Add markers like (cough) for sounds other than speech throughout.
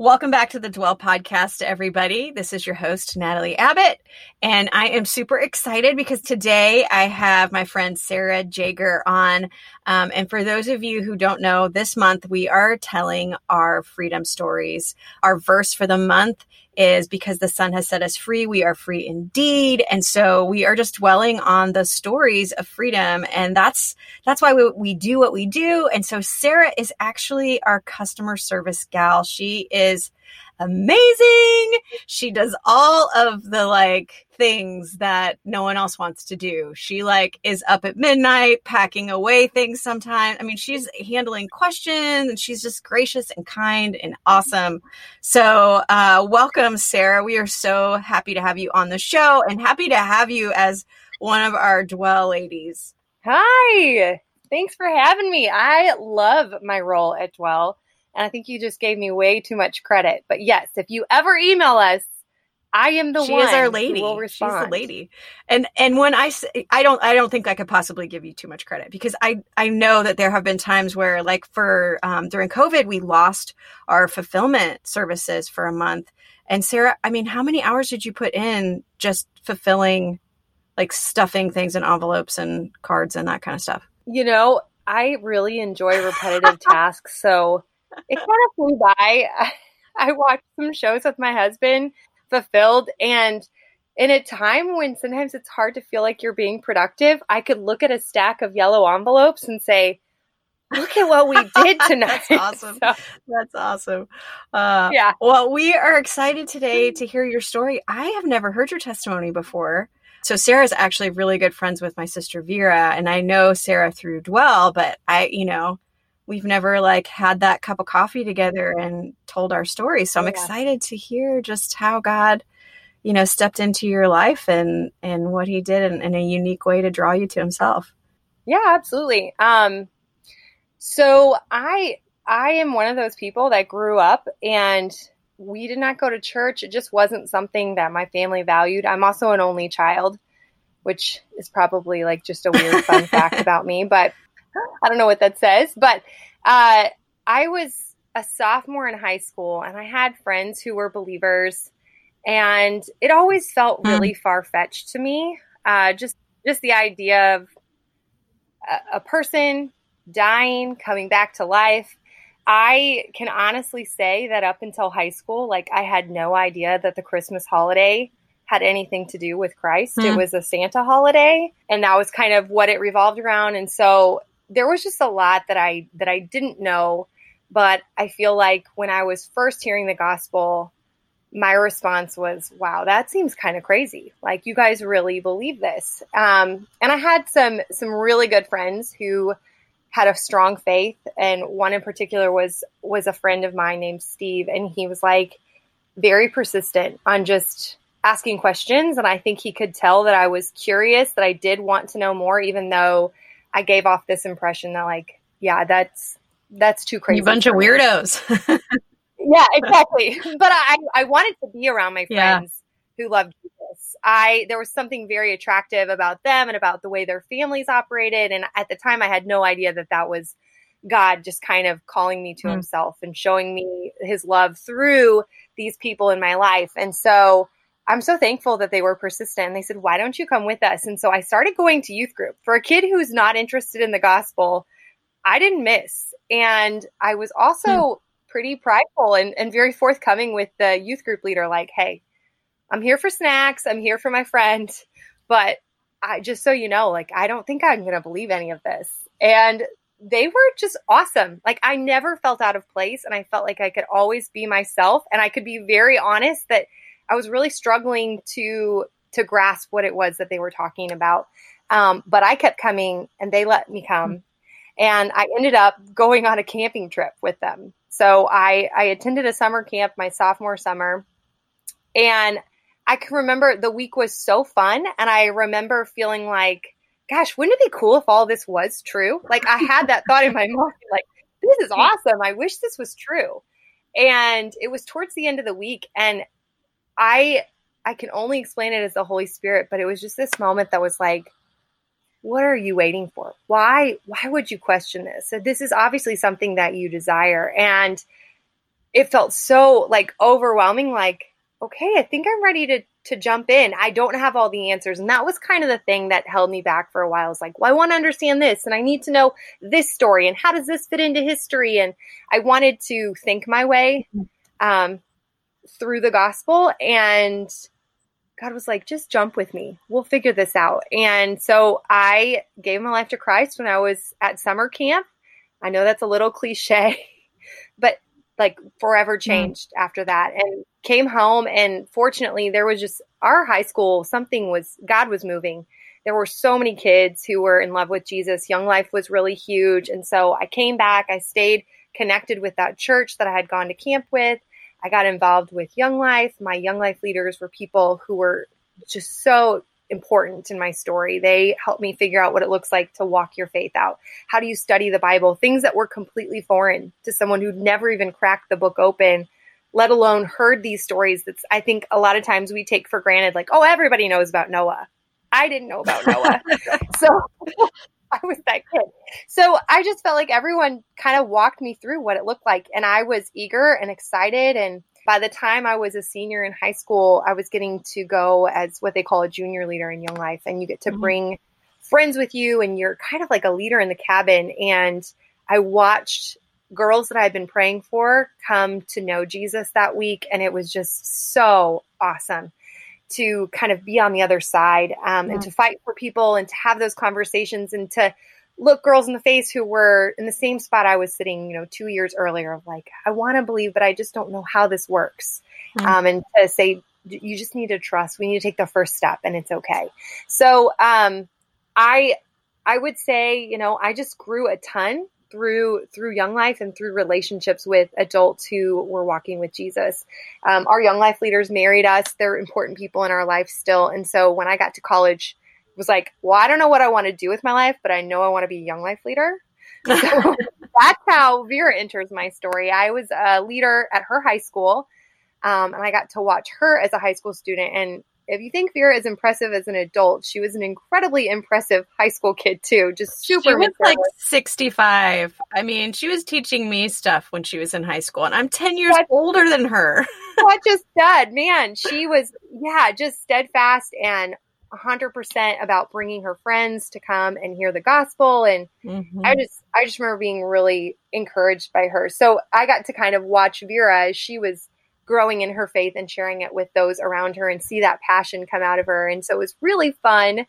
Welcome back to the Dwell Podcast, everybody. This is your host, Natalie Abbott, and I am super excited because today I have my friend Sarah Jager on. Um, and for those of you who don't know, this month we are telling our freedom stories. Our verse for the month is because the Son has set us free, we are free indeed. And so we are just dwelling on the stories of freedom. And that's, that's why we, we do what we do. And so Sarah is actually our customer service gal. She is amazing. She does all of the like things that no one else wants to do. She like is up at midnight packing away things sometimes. I mean, she's handling questions and she's just gracious and kind and awesome. So, uh, welcome, Sarah. We are so happy to have you on the show and happy to have you as one of our dwell ladies. Hi. Thanks for having me. I love my role at Dwell. And I think you just gave me way too much credit. But yes, if you ever email us, I am the she one. She is our lady. She's the lady. And and when I say, I don't I don't think I could possibly give you too much credit because I I know that there have been times where like for um, during COVID we lost our fulfillment services for a month. And Sarah, I mean, how many hours did you put in just fulfilling, like stuffing things in envelopes and cards and that kind of stuff? You know, I really enjoy repetitive (laughs) tasks, so it kind of flew by. (laughs) I watched some shows with my husband, fulfilled, and in a time when sometimes it's hard to feel like you're being productive, I could look at a stack of yellow envelopes and say, look at what we did (laughs) tonight. That's (laughs) awesome. So, That's awesome. Uh, yeah. Well, we are excited today to hear your story. I have never heard your testimony before. So Sarah's actually really good friends with my sister Vera, and I know Sarah through Dwell, but I, you know, we've never like had that cup of coffee together and told our story. So I'm yeah. excited to hear just how God, you know, stepped into your life and and what he did in, in a unique way to draw you to himself. Yeah, absolutely. Um so I I am one of those people that grew up and we did not go to church. It just wasn't something that my family valued. I'm also an only child, which is probably like just a weird fun fact (laughs) about me, but I don't know what that says, but uh, I was a sophomore in high school and I had friends who were believers, and it always felt hmm. really mm. far fetched to me. Uh, just just the idea of a, a person dying, coming back to life. I can honestly say that up until high school, like I had no idea that the Christmas holiday had anything to do with Christ. Mm. It hmm. was a Santa holiday, and that was kind of what it revolved around. And so there was just a lot that I that I didn't know, but I feel like when I was first hearing the gospel, my response was, "Wow, that seems kind of crazy. Like you guys really believe this." Um, and I had some some really good friends who had a strong faith, and one in particular was was a friend of mine named Steve, and he was like very persistent on just asking questions and I think he could tell that I was curious that I did want to know more even though I gave off this impression that like, yeah, that's that's too crazy. You bunch of weirdos. (laughs) yeah, exactly. (laughs) But I I wanted to be around my friends yeah. who loved Jesus. I there was something very attractive about them and about the way their families operated and at the time I had no idea that that was God just kind of calling me to mm. himself and showing me his love through these people in my life. And so I'm so thankful that they were persistent. And they said, why don't you come with us? And so I started going to youth group. For a kid who's not interested in the gospel, I didn't miss. And I was also mm. pretty prideful and, and very forthcoming with the youth group leader like, hey, I'm here for snacks. I'm here for my friend. But I just so you know, like, I don't think I'm going to believe any of this. And they were just awesome. Like, I never felt out of place. And I felt like I could always be myself. And I could be very honest that I was really struggling to to grasp what it was that they were talking about. Um, but I kept coming, and they let me come, and I ended up going on a camping trip with them. So I I attended a summer camp my sophomore summer, and I can remember the week was so fun, and I remember feeling like gosh, wouldn't it be cool if all this was true? Like I had that thought in my (laughs) mind, like, this is awesome. I wish this was true. And it was towards the end of the week. And I I can only explain it as the Holy Spirit, but it was just this moment that was like, what are you waiting for? Why why would you question this? So this is obviously something that you desire. And it felt so like overwhelming, like, okay, I think I'm ready to to jump in. I don't have all the answers. And that was kind of the thing that held me back for a while. It's like, well, I want to understand this and I need to know this story and how does this fit into history? And I wanted to think my way um, through the gospel. And God was like, just jump with me. We'll figure this out. And so I gave my life to Christ when I was at summer camp. I know that's a little cliche, (laughs) but like forever changed mm. after that and came home and fortunately there was just our high school something was god was moving there were so many kids who were in love with jesus young life was really huge and so i came back i stayed connected with that church that i had gone to camp with i got involved with young life my young life leaders were people who were just so important in my story. They helped me figure out what it looks like to walk your faith out. How do you study the Bible? Things that were completely foreign to someone who'd never even cracked the book open, let alone heard these stories that's I think a lot of times we take for granted like, "Oh, everybody knows about Noah." I didn't know about Noah. (laughs) so (laughs) I was that kid. So I just felt like everyone kind of walked me through what it looked like and I was eager and excited and by the time I was a senior in high school, I was getting to go as what they call a junior leader in Young Life. And you get to mm-hmm. bring friends with you, and you're kind of like a leader in the cabin. And I watched girls that I had been praying for come to know Jesus that week. And it was just so awesome to kind of be on the other side um, yeah. and to fight for people and to have those conversations and to look girls in the face who were in the same spot I was sitting, you know, two years earlier of like, I want to believe, but I just don't know how this works. Mm-hmm. Um, and to say, you just need to trust. We need to take the first step and it's okay. So, um, I, I would say, you know, I just grew a ton through through young life and through relationships with adults who were walking with Jesus. Um, our young life leaders married us; they're important people in our life still. And so when I got to college, it was like, well, I don't know what I want to do with my life, but I know I want to be a young life leader. (laughs) So (laughs) that's how Vera enters my story. I was a leader at her high school, um, and I got to watch her as a high school student. And if you think Vera is impressive as an adult, she was an incredibly impressive high school kid too. Just super. She was like sixty-five. I mean, she was teaching me stuff when she was in high school, and I'm ten years older than her. (laughs) what just said, man, she was yeah, just steadfast and 100% about bringing her friends to come and hear the gospel and mm-hmm. I just I just remember being really encouraged by her. So I got to kind of watch Vera as she was growing in her faith and sharing it with those around her and see that passion come out of her and so it was really fun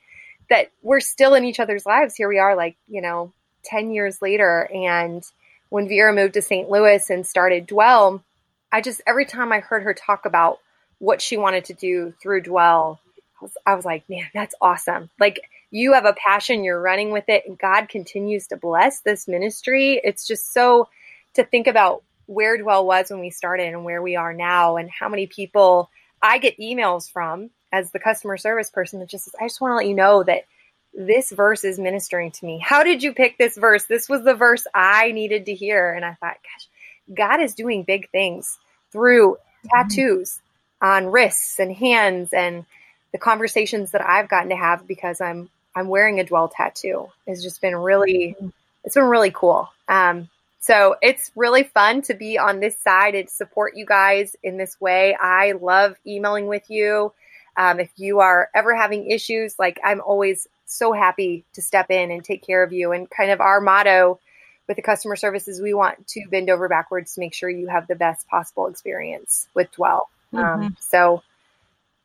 that we're still in each other's lives. Here we are like, you know, 10 years later and when Vera moved to St. Louis and started Dwell, I just every time I heard her talk about what she wanted to do through Dwell was, I was like, man, that's awesome. Like you have a passion, you're running with it, and God continues to bless this ministry. It's just so to think about where Dwell was when we started and where we are now, and how many people I get emails from as the customer service person that just, says, I just want to let you know that this verse is ministering to me. How did you pick this verse? This was the verse I needed to hear. And I thought, gosh, God is doing big things through mm-hmm. tattoos on wrists and hands and the conversations that I've gotten to have because I'm I'm wearing a dwell tattoo has just been really it's been really cool. Um, so it's really fun to be on this side and support you guys in this way. I love emailing with you. Um, if you are ever having issues, like I'm always so happy to step in and take care of you. And kind of our motto with the customer services, we want to bend over backwards to make sure you have the best possible experience with Dwell. Um, mm-hmm. Um, so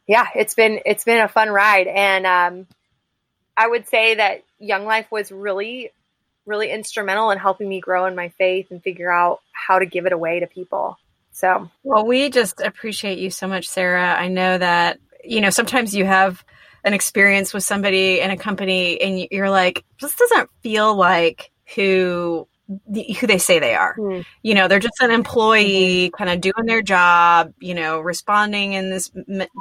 yeah, it's been it's been a fun ride, and um, I would say that Young Life was really really instrumental in helping me grow in my faith and figure out how to give it away to people. So, well, we just appreciate you so much, Sarah. I know that you know sometimes you have an experience with somebody in a company and you're like, this doesn't feel like who the, who they say they are. Mm. You know, they're just an employee, mm-hmm. kind of doing their job. You know, responding in this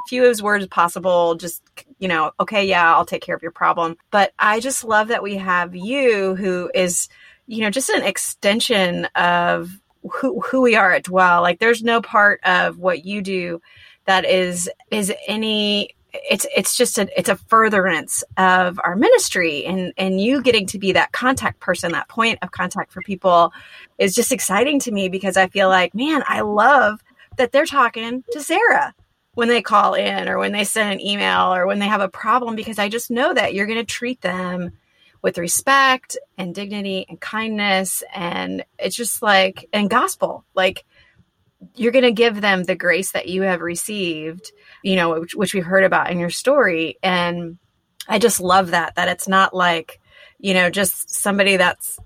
few as words possible. Just you know, okay, yeah, I'll take care of your problem. But I just love that we have you, who is, you know, just an extension of who who we are at Dwell. Like, there's no part of what you do that is is any it's it's just a it's a furtherance of our ministry and and you getting to be that contact person that point of contact for people is just exciting to me because i feel like man i love that they're talking to sarah when they call in or when they send an email or when they have a problem because i just know that you're going to treat them with respect and dignity and kindness and it's just like and gospel. Like you're going to give them the grace that you have received, you know, which, which we heard about in your story. And I just love that, that it's not like, you know, just somebody that's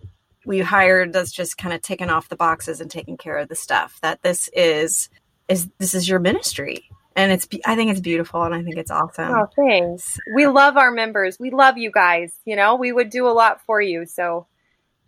we hired that's just kind of taking off the boxes and taking care of the stuff that this is is this is your ministry. And it's i think it's beautiful and i think it's awesome. Oh thanks. We love our members. We love you guys you know? We would do a lot for you. So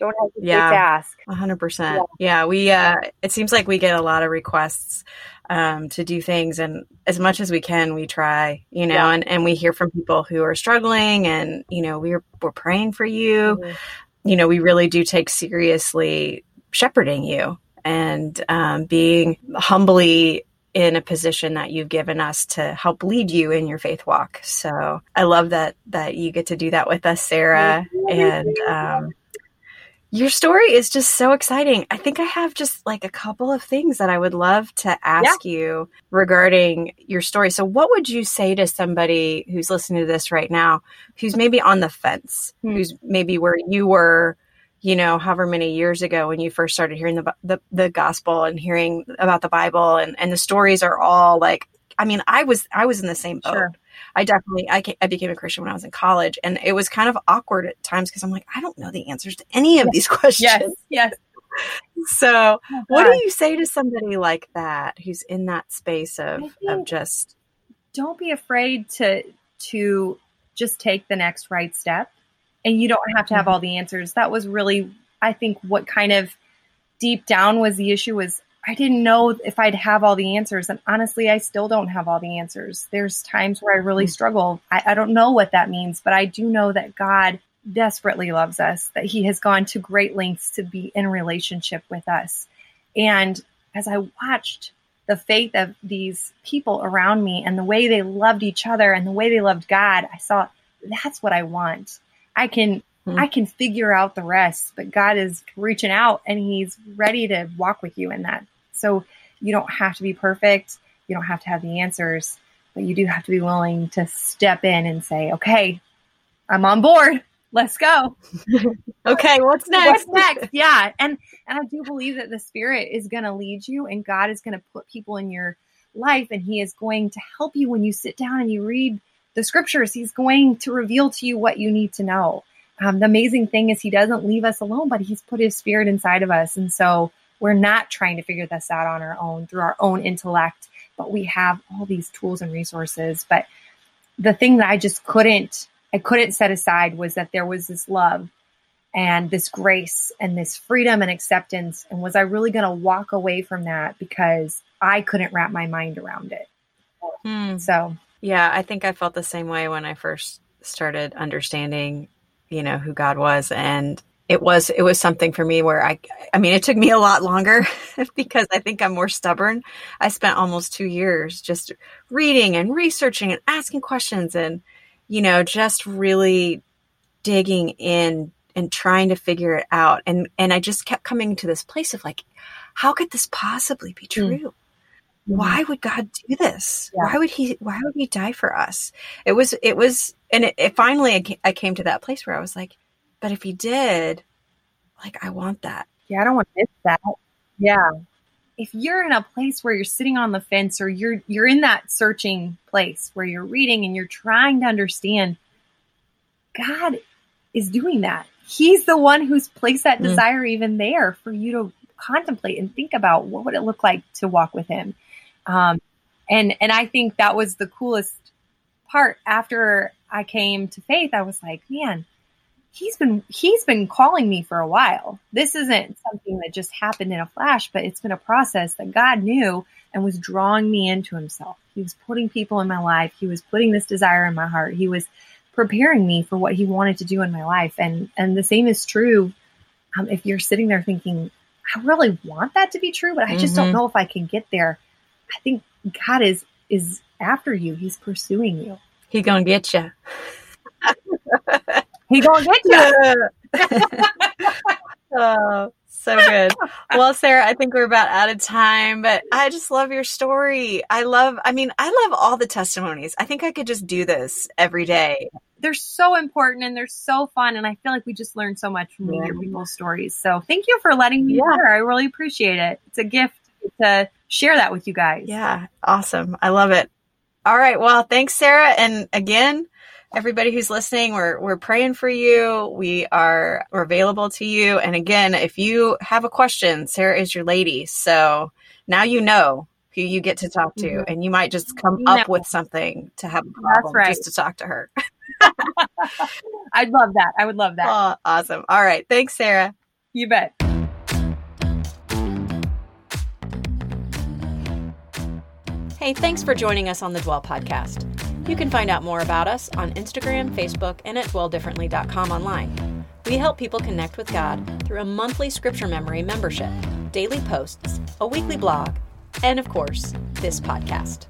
don't hesitate yeah, to ask. 100%. Yeah. yeah, we, uh, it seems like we get a lot of requests um, to do things. And as much as we can, we try, you know, yeah. and, and we hear from people who are struggling and, you know, we're, we're praying for you. Mm-hmm. You know, we really do take seriously shepherding you and um, being humbly in a position that you've given us to help lead you in your faith walk. So I love that that you get to do that with us, Sarah. And um, your story is just so exciting. I think I have just like a couple of things that I would love to ask yeah. you regarding your story. So, what would you say to somebody who's listening to this right now, who's maybe on the fence, hmm. who's maybe where you were, you know, however many years ago when you first started hearing the, the, the gospel and hearing about the Bible, and, and the stories are all like, I mean, I was I was in the same boat. Sure. I definitely I, I became a Christian when I was in college, and it was kind of awkward at times because I'm like, I don't know the answers to any of these (laughs) questions. Yes, yes. So, oh, what do you say to somebody like that who's in that space of of just don't be afraid to to just take the next right step, and you don't have to have mm-hmm. all the answers. That was really, I think, what kind of deep down was the issue was I didn't know if I'd have all the answers. And honestly, I still don't have all the answers. There's times where I really mm. struggle. I, I, don't know what that means, but I do know that God desperately loves us, that He has gone to great lengths to be in relationship with us. And as I watched the faith of these people around me and the way they loved each other and the way they loved God, I saw that's what I want. I can Hmm. I can figure out the rest, but God is reaching out and He's ready to walk with you in that. So you don't have to be perfect. You don't have to have the answers, but you do have to be willing to step in and say, okay, I'm on board. Let's go. (laughs) okay, what's next? What's next? Yeah. And and I do believe that the spirit is going to lead you and God is going to put people in your life and he is going to help you when you sit down and you read the scriptures. He's going to reveal to you what you need to know. Um, the amazing thing is he doesn't leave us alone, but he's put his spirit inside of us. And so we're not trying to figure this out on our own through our own intellect, but we have all these tools and resources. But the thing that I just couldn't, I couldn't set aside was that there was this love and this grace and this freedom and acceptance. And was I really going to walk away from that because I couldn't wrap my mind around it? Hmm. So, yeah, I think I felt the same way when I first started understanding, you know, who God was. And it was it was something for me where I I mean it took me a lot longer (laughs) because I think I'm more stubborn. I spent almost 2 years just reading and researching and asking questions and you know just really digging in and trying to figure it out and and I just kept coming to this place of like how could this possibly be hmm. true? Mm. Why would God do this? Yeah. Why would he why would he die for us? It was it was and it, it finally I came to that place where I was like but if he did, like, I want that. Yeah, I don't want to miss that. Yeah. If you're in a place where you're sitting on the fence or you're you're in that searching place where you're reading and you're trying to understand, God is doing that. He's the one who's placed that mm. desire even there for you to contemplate and think about what would it look like to walk with him. Um, and and I think that was the coolest part after I came to faith. I was like, man, he's been he's been calling me for a while. This isn't something that just happened in a flash, but it's been a process that God knew and was drawing me into himself. He was putting people in my life. He was putting this desire in my heart. He was preparing me for what he wanted to do in my life. And and the same is true um, if you're sitting there thinking, I really want that to be true, but I just mm-hmm. don't know if I can get there. I think God is is after you. He's pursuing you. He gonna get you. (laughs) he gonna get you. (laughs) oh, so good. Well, Sarah, I think we're about out of time, but I just love your story. I love, I mean, I love all the testimonies. I think I could just do this every day. They're so important and they're so fun. And I feel like we just learn so much from yeah. people's stories. So thank you for letting me yeah. share. I really appreciate it. It's a gift to share that with you guys. Yeah. Awesome. I love it. All right. Well, thanks, Sarah. And again, everybody who's listening, we're we're praying for you. We are we're available to you. And again, if you have a question, Sarah is your lady. So now you know who you get to talk to, mm-hmm. and you might just come you up know. with something to have a problem right. just to talk to her. (laughs) I'd love that. I would love that. Oh, awesome. All right. Thanks, Sarah. You bet. Hey, thanks for joining us on the Dwell podcast. You can find out more about us on Instagram, Facebook, and at dwelldifferently.com online. We help people connect with God through a monthly scripture memory membership, daily posts, a weekly blog, and of course, this podcast.